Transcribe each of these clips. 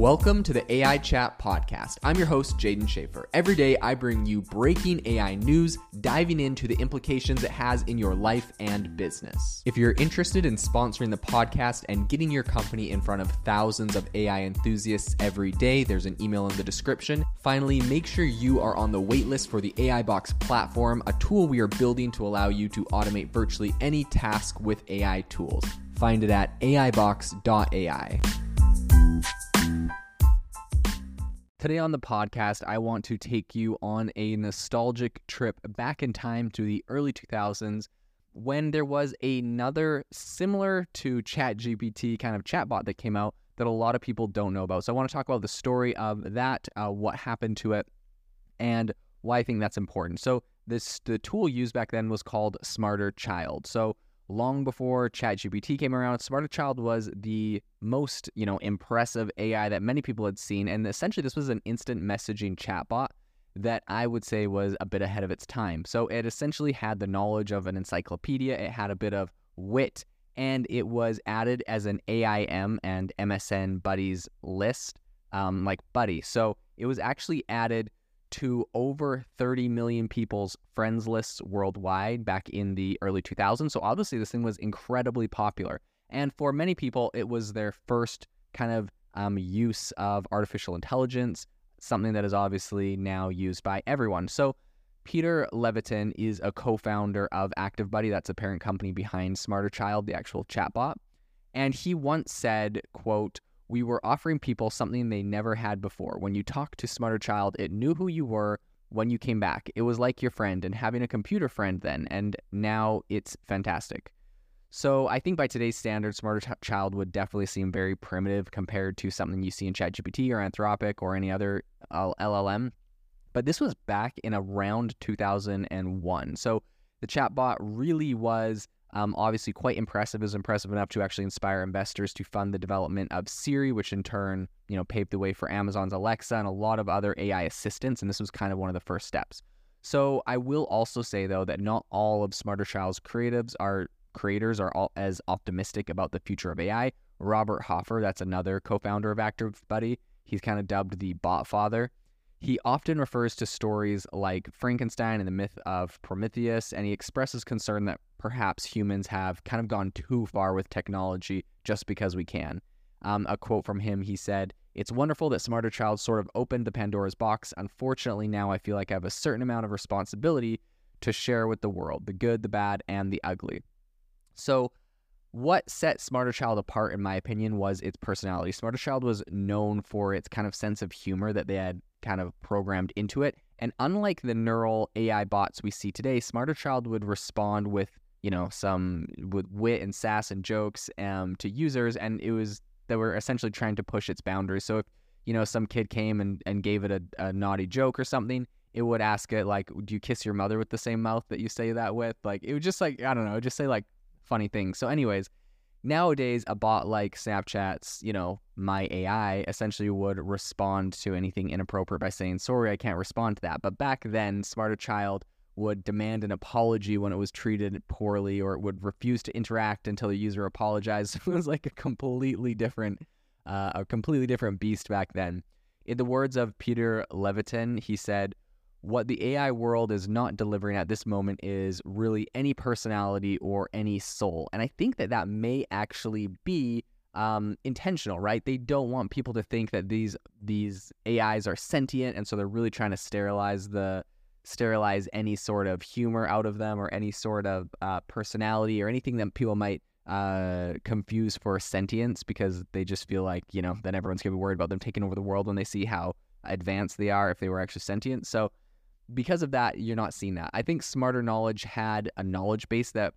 Welcome to the AI Chat Podcast. I'm your host, Jaeden Schafer. Every day, I bring you breaking AI news, diving into the implications it has in your life and business. If you're interested in sponsoring the podcast and getting your company in front of thousands of AI enthusiasts every day, there's an email in the description. Finally, make sure you are on the waitlist for the AI Box platform, a tool we are building to allow you to automate virtually any task with AI tools. Find it at aibox.ai. Today on the podcast, I want to take you on a nostalgic trip back in time to the early 2000s when there was another similar to ChatGPT kind of chatbot that came out that a lot of people don't know about. So I want to talk about the story of that, uh, what happened to it, and why I think that's important. So this the tool used back then was called Smarter Child. So long before ChatGPT came around, Smarter Child was the most, you know, impressive AI that many people had seen. And essentially, this was an instant messaging chatbot that I would say was a bit ahead of its time. So it essentially had the knowledge of an encyclopedia, it had a bit of wit, and it was added as an AIM and MSN buddies list, um, like buddy. So it was actually added to over 30 million people's friends lists worldwide back in the early 2000s. So obviously, this thing was incredibly popular. And for many people, it was their first kind of um, use of artificial intelligence, something that is obviously now used by everyone. So Peter Levitan is a co-founder of ActiveBuddy. That's a parent company behind Smarter Child, the actual chatbot. And he once said, quote, we were offering people something they never had before. When you talked to Smarter Child, it knew who you were when you came back. It was like your friend and having a computer friend then, and now it's fantastic. So I think by today's standards, Smarter Child would definitely seem very primitive compared to something you see in ChatGPT or Anthropic or any other uh, LLM. But this was back in around 2001. So the chatbot really was um, obviously, quite impressive. Is impressive enough to actually inspire investors to fund the development of Siri, which in turn, you know, paved the way for Amazon's Alexa and a lot of other AI assistants. And this was kind of one of the first steps. So I will also say though that not all of Smarter Child's creatives are creators are all as optimistic about the future of AI. Robert Hoffer, that's another co-founder of ActiveBuddy. He's kind of dubbed the bot father. He often refers to stories like Frankenstein and the myth of Prometheus, and he expresses concern that perhaps humans have kind of gone too far with technology just because we can. Um, a quote from him he said, It's wonderful that Smarter Child sort of opened the Pandora's box. Unfortunately, now I feel like I have a certain amount of responsibility to share with the world the good, the bad, and the ugly. So, what set Smarter Child apart, in my opinion, was its personality. Smarter Child was known for its kind of sense of humor that they had kind of programmed into it. And unlike the neural AI bots we see today, Smarter Child would respond with, you know, some with wit and sass and jokes um, to users, and it was they were essentially trying to push its boundaries. So if you know some kid came and, and gave it a, a naughty joke or something, it would ask it like, "Do you kiss your mother with the same mouth that you say that with?" Like it would just like I don't know, just say like funny things. So, anyways, nowadays a bot like Snapchat's, you know, my AI essentially would respond to anything inappropriate by saying, "Sorry, I can't respond to that." But back then, Smarter Child would demand an apology when it was treated poorly, or it would refuse to interact until the user apologized. it was like a completely different, uh, a completely different beast back then. In the words of Peter Levitan, he said, what the AI world is not delivering at this moment is really any personality or any soul. And I think that that may actually be um, intentional, right? They don't want people to think that these these AIs are sentient, and so they're really trying to sterilize the sterilize any sort of humor out of them or any sort of uh, personality or anything that people might uh, confuse for sentience because they just feel like you know then everyone's gonna be worried about them taking over the world when they see how advanced they are if they were actually sentient. So because of that, you're not seeing that. I think Smarter Knowledge had a knowledge base that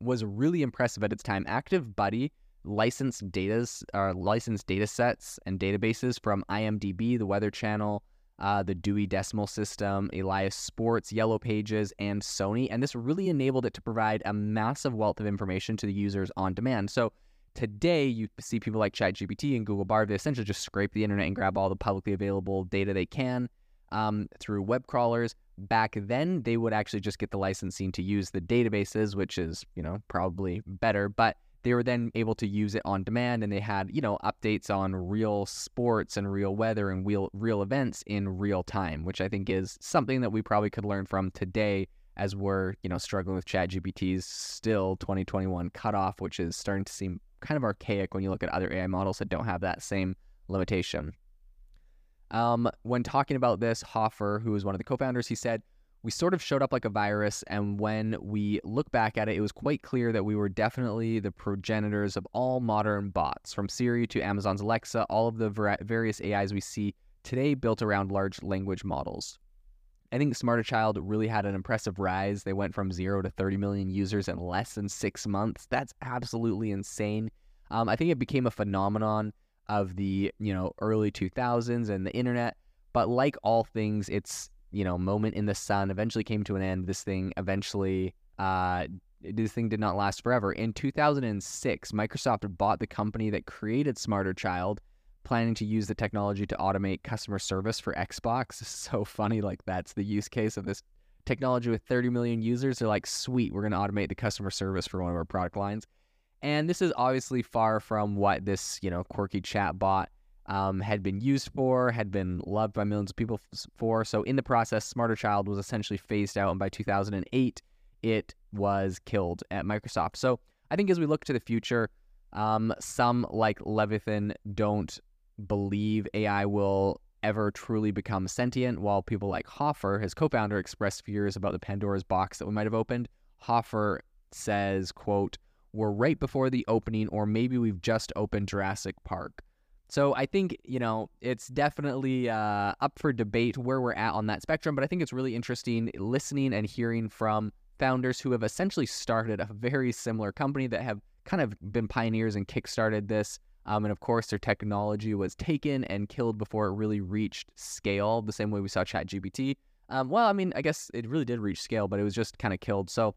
was really impressive at its time. Active Buddy licensed data or uh, licensed data sets and databases from IMDb, the Weather Channel, uh, the Dewey Decimal System, Elias Sports, Yellow Pages, and Sony. And this really enabled it to provide a massive wealth of information to the users on demand. So today, you see people like ChatGPT and Google Bard, they essentially just scrape the internet and grab all the publicly available data they can um, through web crawlers. Back then, they would actually just get the licensing to use the databases, which is, you know, probably better, but they were then able to use it on demand and they had, you know, updates on real sports and real weather and real real events in real time, which I think is something that we probably could learn from today as we're, you know, struggling with ChatGPT's still 2021 cutoff, which is starting to seem kind of archaic when you look at other AI models that don't have that same limitation. Um, when talking about this, Hoffer, who was one of the co-founders, he said, we sort of showed up like a virus, and when we look back at it, it was quite clear that we were definitely the progenitors of all modern bots, from Siri to Amazon's Alexa, all of the various AIs we see today built around large language models. I think Smarter Child really had an impressive rise. They went from zero to 30 million users in less than six months. That's absolutely insane. Um, I think it became a phenomenon of the you know early 2000s and the internet. But like all things, it's you know moment in the sun eventually came to an end. This thing eventually, uh, this thing did not last forever. In 2006, Microsoft bought the company that created Smarter Child, planning to use the technology to automate customer service for Xbox. So funny, like that's the use case of this technology with 30 million users. They're like, sweet, we're going to automate the customer service for one of our product lines. And this is obviously far from what this, you know, quirky chatbot um, had been used for, had been loved by millions of people for. So in the process, Smarter Child was essentially phased out, and by 2008, it was killed at Microsoft. So I think as we look to the future, um, some like Levitan don't believe AI will ever truly become sentient, while people like Hoffer, his co-founder, expressed fears about the Pandora's box that we might have opened. Hoffer says, quote, we're right before the opening, or maybe we've just opened Jurassic Park. So I think, you know, it's definitely uh, up for debate where we're at on that spectrum, but I think it's really interesting listening and hearing from founders who have essentially started a very similar company that have kind of been pioneers and kickstarted this. Um, and of course, their technology was taken and killed before it really reached scale, the same way we saw ChatGPT. Um, well, I mean, I guess it really did reach scale, but it was just kind of killed. So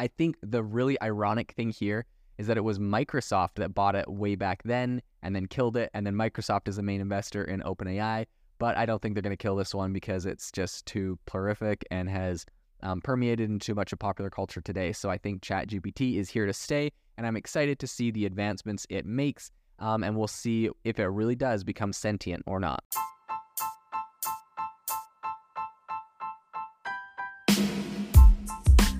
I think the really ironic thing here is that it was Microsoft that bought it way back then and then killed it. And then Microsoft is the main investor in OpenAI. But I don't think they're going to kill this one because it's just too prolific and has um, permeated into much of popular culture today. So I think ChatGPT is here to stay. And I'm excited to see the advancements it makes. Um, and we'll see if it really does become sentient or not.